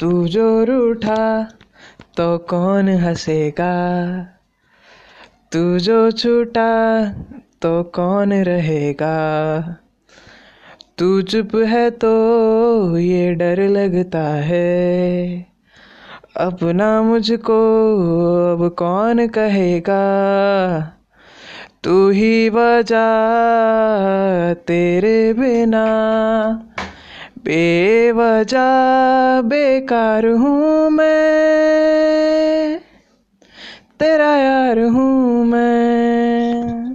तू जो रूठा तो कौन हंसेगा? तू जो छूटा तो कौन रहेगा? तू चुप है तो ये डर लगता है। अपना मुझको अब कौन कहेगा? तू ही बजा तेरे बिना। बेवजह बेकार हूँ मैं तेरा यार हूँ मैं।